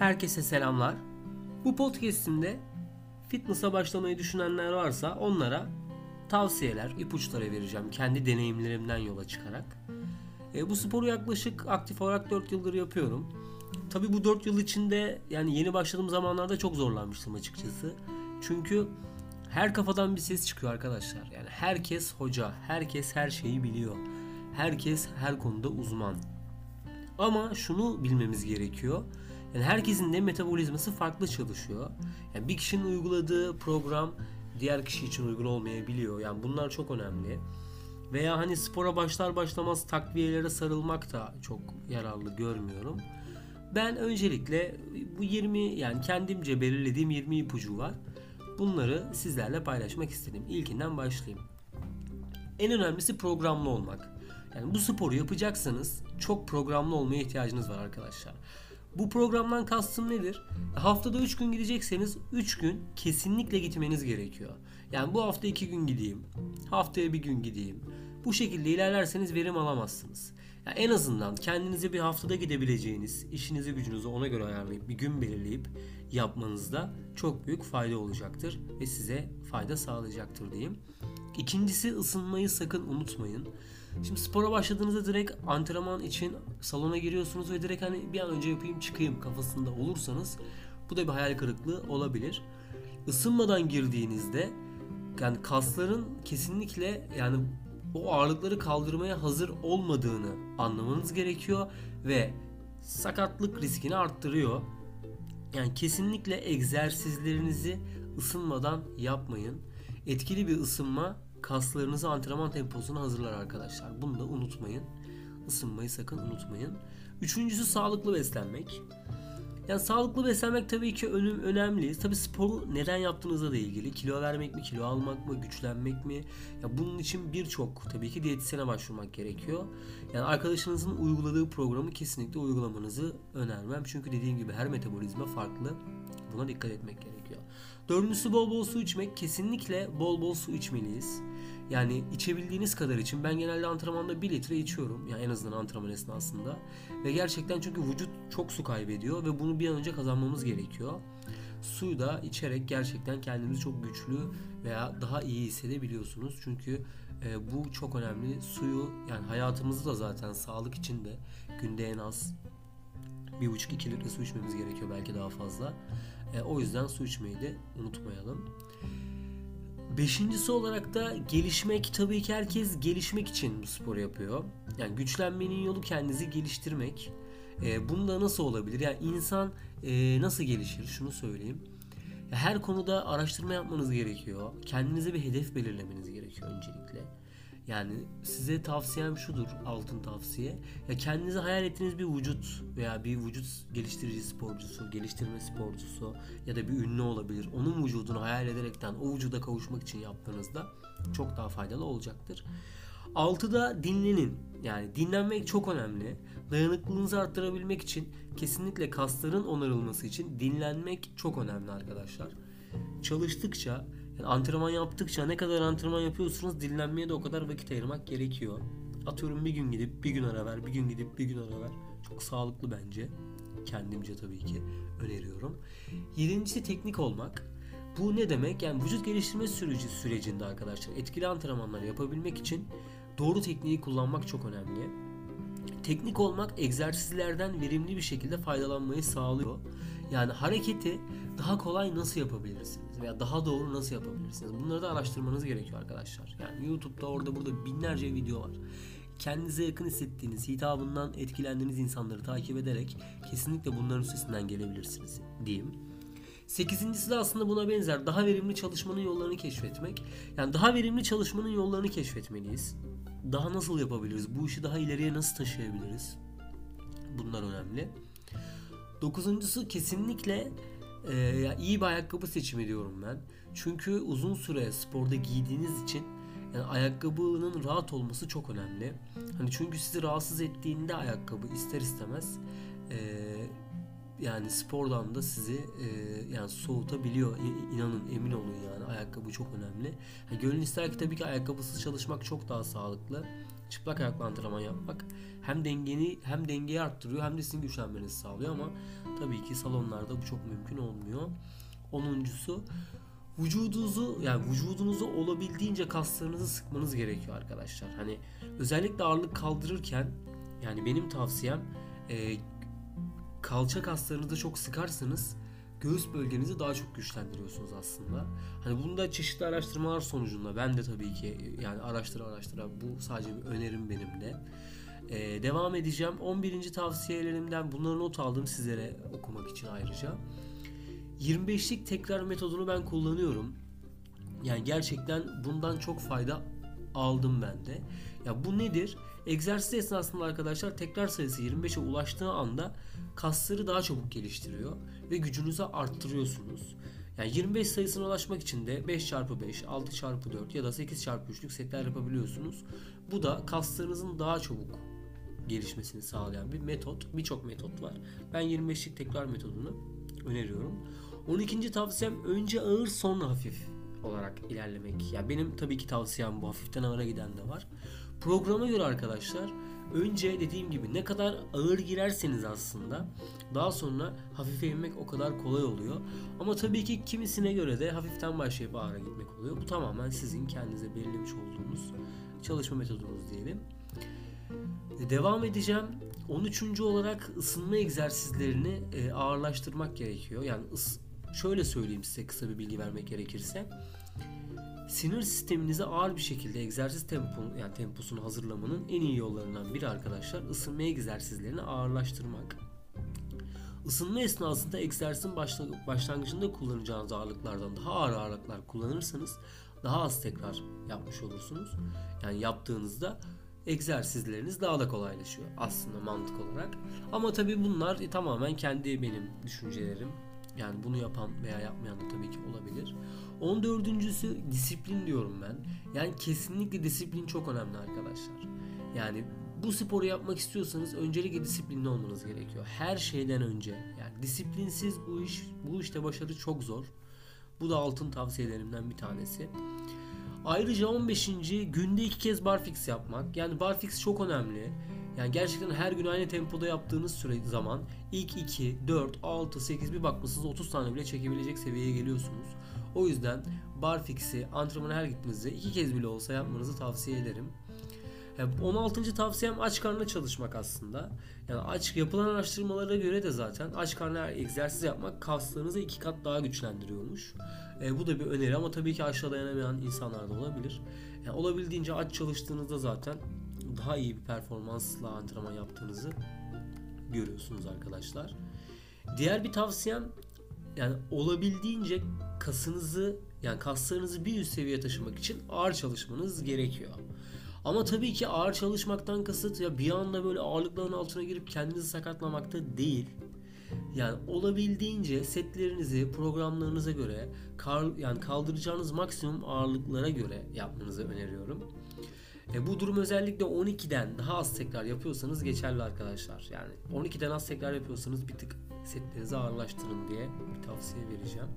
Herkese selamlar. Bu podcast'imde fitness'a başlamayı düşünenler varsa onlara tavsiyeler, ipuçları vereceğim kendi deneyimlerimden yola çıkarak. E, bu sporu yaklaşık aktif olarak 4 yıldır yapıyorum. Tabi bu 4 yıl içinde yani yeni başladığım zamanlarda çok zorlanmıştım açıkçası. Çünkü her kafadan bir ses çıkıyor arkadaşlar. Yani herkes hoca, herkes her şeyi biliyor. Herkes her konuda uzman. Ama şunu bilmemiz gerekiyor. Yani herkesin de metabolizması farklı çalışıyor. Yani bir kişinin uyguladığı program diğer kişi için uygun olmayabiliyor. Yani bunlar çok önemli. Veya hani spora başlar başlamaz takviyelere sarılmak da çok yararlı görmüyorum. Ben öncelikle bu 20 yani kendimce belirlediğim 20 ipucu var. Bunları sizlerle paylaşmak istedim. İlkinden başlayayım. En önemlisi programlı olmak. Yani bu sporu yapacaksanız çok programlı olmaya ihtiyacınız var arkadaşlar. Bu programdan kastım nedir? Haftada 3 gün gidecekseniz 3 gün kesinlikle gitmeniz gerekiyor. Yani bu hafta 2 gün gideyim, haftaya bir gün gideyim. Bu şekilde ilerlerseniz verim alamazsınız. Yani en azından kendinize bir haftada gidebileceğiniz, işinizi gücünüzü ona göre ayarlayıp bir gün belirleyip yapmanızda çok büyük fayda olacaktır ve size fayda sağlayacaktır diyeyim. İkincisi ısınmayı sakın unutmayın. Şimdi spora başladığınızda direkt antrenman için salona giriyorsunuz ve direkt hani bir an önce yapayım çıkayım kafasında olursanız bu da bir hayal kırıklığı olabilir. Isınmadan girdiğinizde yani kasların kesinlikle yani o ağırlıkları kaldırmaya hazır olmadığını anlamanız gerekiyor ve sakatlık riskini arttırıyor. Yani kesinlikle egzersizlerinizi ısınmadan yapmayın. Etkili bir ısınma kaslarınızı antrenman temposuna hazırlar arkadaşlar. Bunu da unutmayın. Isınmayı sakın unutmayın. Üçüncüsü sağlıklı beslenmek. Yani sağlıklı beslenmek tabii ki önüm önemli. Tabii sporu neden yaptığınızla da ilgili. Kilo vermek mi, kilo almak mı, güçlenmek mi? Ya bunun için birçok tabii ki diyetisyene başvurmak gerekiyor. Yani arkadaşınızın uyguladığı programı kesinlikle uygulamanızı önermem. Çünkü dediğim gibi her metabolizma farklı. Buna dikkat etmek gerekiyor. Dördüncüsü bol bol su içmek. Kesinlikle bol bol su içmeliyiz. Yani içebildiğiniz kadar için. Ben genelde antrenmanda 1 litre içiyorum. Yani en azından antrenman esnasında. Ve gerçekten çünkü vücut çok su kaybediyor ve bunu bir an önce kazanmamız gerekiyor. Suyu da içerek gerçekten kendinizi çok güçlü veya daha iyi hissedebiliyorsunuz. Çünkü e, bu çok önemli. Suyu yani hayatımızda da zaten sağlık için de günde en az 1,5-2 litre su içmemiz gerekiyor belki daha fazla. E, o yüzden su içmeyi de unutmayalım. Beşincisi olarak da gelişmek tabii ki herkes gelişmek için bu sporu yapıyor. Yani güçlenmenin yolu kendinizi geliştirmek. E, bunda nasıl olabilir? Yani insan e, nasıl gelişir? Şunu söyleyeyim. Her konuda araştırma yapmanız gerekiyor. Kendinize bir hedef belirlemeniz gerekiyor öncelikle. Yani size tavsiyem şudur, altın tavsiye. Ya kendinize hayal ettiğiniz bir vücut veya bir vücut geliştirici sporcusu, geliştirme sporcusu ya da bir ünlü olabilir. Onun vücudunu hayal ederekten o vücuda kavuşmak için yaptığınızda çok daha faydalı olacaktır. Altıda dinlenin. Yani dinlenmek çok önemli. Dayanıklılığınızı arttırabilmek için kesinlikle kasların onarılması için dinlenmek çok önemli arkadaşlar. Çalıştıkça antrenman yaptıkça ne kadar antrenman yapıyorsunuz dinlenmeye de o kadar vakit ayırmak gerekiyor. Atıyorum bir gün gidip bir gün ara ver, bir gün gidip bir gün ara ver. Çok sağlıklı bence. Kendimce tabii ki öneriyorum. Yedincisi teknik olmak. Bu ne demek? Yani vücut geliştirme süreci sürecinde arkadaşlar etkili antrenmanlar yapabilmek için doğru tekniği kullanmak çok önemli. Teknik olmak egzersizlerden verimli bir şekilde faydalanmayı sağlıyor. Yani hareketi daha kolay nasıl veya daha doğru nasıl yapabilirsiniz? Bunları da araştırmanız gerekiyor arkadaşlar. Yani YouTube'da orada burada binlerce video var. Kendinize yakın hissettiğiniz, hitabından etkilendiğiniz insanları takip ederek kesinlikle bunların üstesinden gelebilirsiniz diyeyim. Sekizincisi de aslında buna benzer. Daha verimli çalışmanın yollarını keşfetmek. Yani daha verimli çalışmanın yollarını keşfetmeliyiz. Daha nasıl yapabiliriz? Bu işi daha ileriye nasıl taşıyabiliriz? Bunlar önemli. Dokuzuncusu kesinlikle e, iyi bir ayakkabı seçimi diyorum ben. Çünkü uzun süre sporda giydiğiniz için yani ayakkabının rahat olması çok önemli. Hani çünkü sizi rahatsız ettiğinde ayakkabı ister istemez e, yani spordan da sizi e, yani soğutabiliyor. İnanın emin olun yani ayakkabı çok önemli. Yani gönül ister ki tabii ki ayakkabısız çalışmak çok daha sağlıklı. çıplak ayakla antrenman yapmak hem dengeni hem dengeyi arttırıyor hem de sizin güçlenmenizi sağlıyor ama tabii ki salonlarda bu çok mümkün olmuyor. Onuncusu vücudunuzu yani vücudunuzu olabildiğince kaslarınızı sıkmanız gerekiyor arkadaşlar. Hani özellikle ağırlık kaldırırken yani benim tavsiyem e, kalça kaslarınızı çok sıkarsanız göğüs bölgenizi daha çok güçlendiriyorsunuz aslında. Hani bunda çeşitli araştırmalar sonucunda ben de tabii ki yani araştıra araştıra bu sadece bir önerim benim de. Ee, devam edeceğim. 11. tavsiyelerimden bunları not aldım sizlere okumak için ayrıca. 25'lik tekrar metodunu ben kullanıyorum. Yani gerçekten bundan çok fayda aldım ben de. Ya bu nedir? Egzersiz esnasında arkadaşlar tekrar sayısı 25'e ulaştığı anda kasları daha çabuk geliştiriyor ve gücünüzü arttırıyorsunuz. Yani 25 sayısına ulaşmak için de 5 çarpı 5, 6 çarpı 4 ya da 8 çarpı 3'lük setler yapabiliyorsunuz. Bu da kaslarınızın daha çabuk gelişmesini sağlayan bir metot. Birçok metot var. Ben 25'lik tekrar metodunu öneriyorum. 12. tavsiyem önce ağır sonra hafif olarak ilerlemek. Ya benim tabii ki tavsiyem bu. Hafiften ağıra giden de var. Programa göre arkadaşlar önce dediğim gibi ne kadar ağır girerseniz aslında daha sonra hafife inmek o kadar kolay oluyor. Ama tabii ki kimisine göre de hafiften başlayıp ağıra gitmek oluyor. Bu tamamen sizin kendinize belirlemiş olduğunuz çalışma metodunuz diyelim. Devam edeceğim. 13. olarak ısınma egzersizlerini e, ağırlaştırmak gerekiyor. Yani ıs şöyle söyleyeyim size kısa bir bilgi vermek gerekirse. Sinir sisteminize ağır bir şekilde egzersiz tempo yani temposunu hazırlamanın en iyi yollarından biri arkadaşlar ısınma egzersizlerini ağırlaştırmak. Isınma esnasında egzersizin başlangıcında kullanacağınız ağırlıklardan daha ağır ağırlıklar kullanırsanız daha az tekrar yapmış olursunuz. Yani yaptığınızda egzersizleriniz daha da kolaylaşıyor aslında mantık olarak. Ama tabi bunlar tamamen kendi benim düşüncelerim. Yani bunu yapan veya yapmayan da tabii ki olabilir. 14.sü disiplin diyorum ben. Yani kesinlikle disiplin çok önemli arkadaşlar. Yani bu sporu yapmak istiyorsanız öncelikle disiplinli olmanız gerekiyor. Her şeyden önce. Yani disiplinsiz bu iş bu işte başarı çok zor. Bu da altın tavsiyelerimden bir tanesi. Ayrıca 15. günde iki kez barfix yapmak. Yani barfix çok önemli. Yani gerçekten her gün aynı tempoda yaptığınız süre zaman ilk 2, 4, 6, 8 bir bakmışsınız 30 tane bile çekebilecek seviyeye geliyorsunuz. O yüzden barfix'i antrenmana her gittiğinizde iki kez bile olsa yapmanızı tavsiye ederim. 16. tavsiyem aç karnına çalışmak aslında. Yani aç yapılan araştırmalara göre de zaten aç karnına egzersiz yapmak kaslarınızı iki kat daha güçlendiriyormuş. E, bu da bir öneri ama tabii ki aşağı dayanamayan insanlar da olabilir. Yani olabildiğince aç çalıştığınızda zaten daha iyi bir performansla antrenman yaptığınızı görüyorsunuz arkadaşlar. Diğer bir tavsiyem yani olabildiğince kasınızı yani kaslarınızı bir üst seviyeye taşımak için ağır çalışmanız gerekiyor. Ama tabii ki ağır çalışmaktan kasıt ya bir anda böyle ağırlıkların altına girip kendinizi sakatlamakta değil. Yani olabildiğince setlerinizi programlarınıza göre kar, yani kaldıracağınız maksimum ağırlıklara göre yapmanızı öneriyorum. E, bu durum özellikle 12'den daha az tekrar yapıyorsanız geçerli arkadaşlar. Yani 12'den az tekrar yapıyorsanız bir tık setlerinizi ağırlaştırın diye bir tavsiye vereceğim.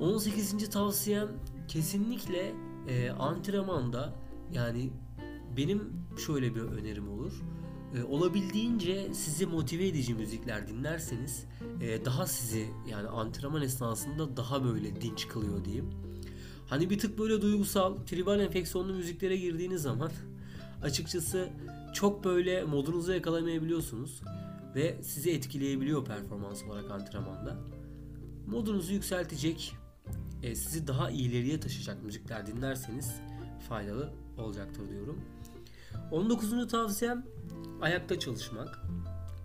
18. tavsiyem kesinlikle e, antrenmanda yani benim şöyle bir önerim olur. E, olabildiğince sizi motive edici müzikler dinlerseniz e, daha sizi yani antrenman esnasında daha böyle dinç kılıyor diyeyim. Hani bir tık böyle duygusal, tribal enfeksiyonlu müziklere girdiğiniz zaman açıkçası çok böyle modunuzu yakalamayabiliyorsunuz ve sizi etkileyebiliyor performans olarak antrenmanda. Modunuzu yükseltecek, e, sizi daha ileriye taşıyacak müzikler dinlerseniz faydalı olacaktır diyorum. 19. tavsiyem ayakta çalışmak.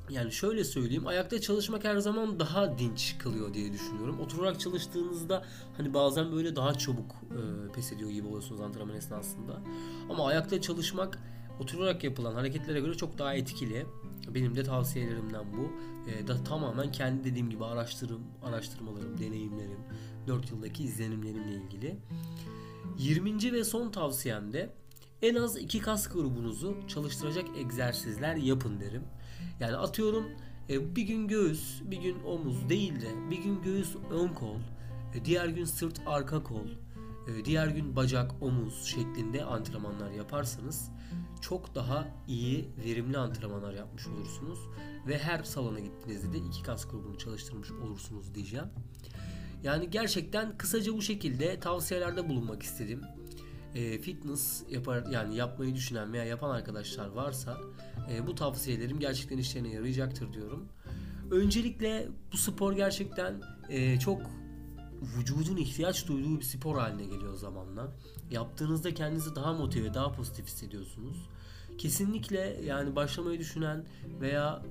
Yani şöyle söyleyeyim ayakta çalışmak her zaman daha dinç kılıyor diye düşünüyorum. Oturarak çalıştığınızda hani bazen böyle daha çabuk e, pes ediyor gibi oluyorsunuz antrenman esnasında. Ama ayakta çalışmak oturarak yapılan hareketlere göre çok daha etkili. Benim de tavsiyelerimden bu. E, da tamamen kendi dediğim gibi araştırım, araştırmalarım, deneyimlerim, 4 yıldaki izlenimlerimle ilgili. 20. ve son tavsiyemde en az iki kas grubunuzu çalıştıracak egzersizler yapın derim. Yani atıyorum e, bir gün göğüs, bir gün omuz değil de bir gün göğüs ön kol, e, diğer gün sırt arka kol, e, diğer gün bacak, omuz şeklinde antrenmanlar yaparsanız çok daha iyi, verimli antrenmanlar yapmış olursunuz ve her salona gittiğinizde de iki kas grubunu çalıştırmış olursunuz diyeceğim. Yani gerçekten kısaca bu şekilde tavsiyelerde bulunmak istedim. E, fitness yapar yani yapmayı düşünen veya yapan arkadaşlar varsa e, bu tavsiyelerim gerçekten işlerine yarayacaktır diyorum. Öncelikle bu spor gerçekten e, çok vücudun ihtiyaç duyduğu bir spor haline geliyor zamanla. Yaptığınızda kendinizi daha motive, daha pozitif hissediyorsunuz. Kesinlikle yani başlamayı düşünen veya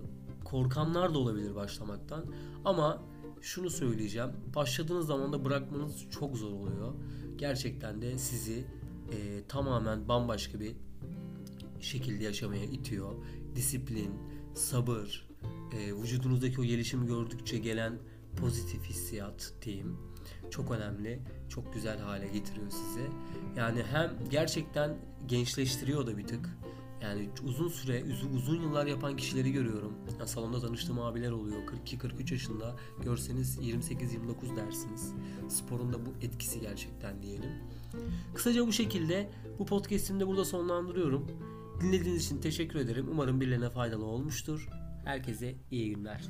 korkanlar da olabilir başlamaktan. Ama şunu söyleyeceğim. Başladığınız zaman da bırakmanız çok zor oluyor. Gerçekten de sizi e, tamamen bambaşka bir şekilde yaşamaya itiyor. Disiplin, sabır, e, vücudunuzdaki o gelişimi gördükçe gelen pozitif hissiyat diyeyim. Çok önemli, çok güzel hale getiriyor sizi. Yani hem gerçekten gençleştiriyor da bir tık. Yani uzun süre, uzun, yıllar yapan kişileri görüyorum. Yani salonda tanıştığım abiler oluyor. 42-43 yaşında görseniz 28-29 dersiniz. Sporun da bu etkisi gerçekten diyelim. Kısaca bu şekilde bu podcast'imi de burada sonlandırıyorum. Dinlediğiniz için teşekkür ederim. Umarım birilerine faydalı olmuştur. Herkese iyi günler.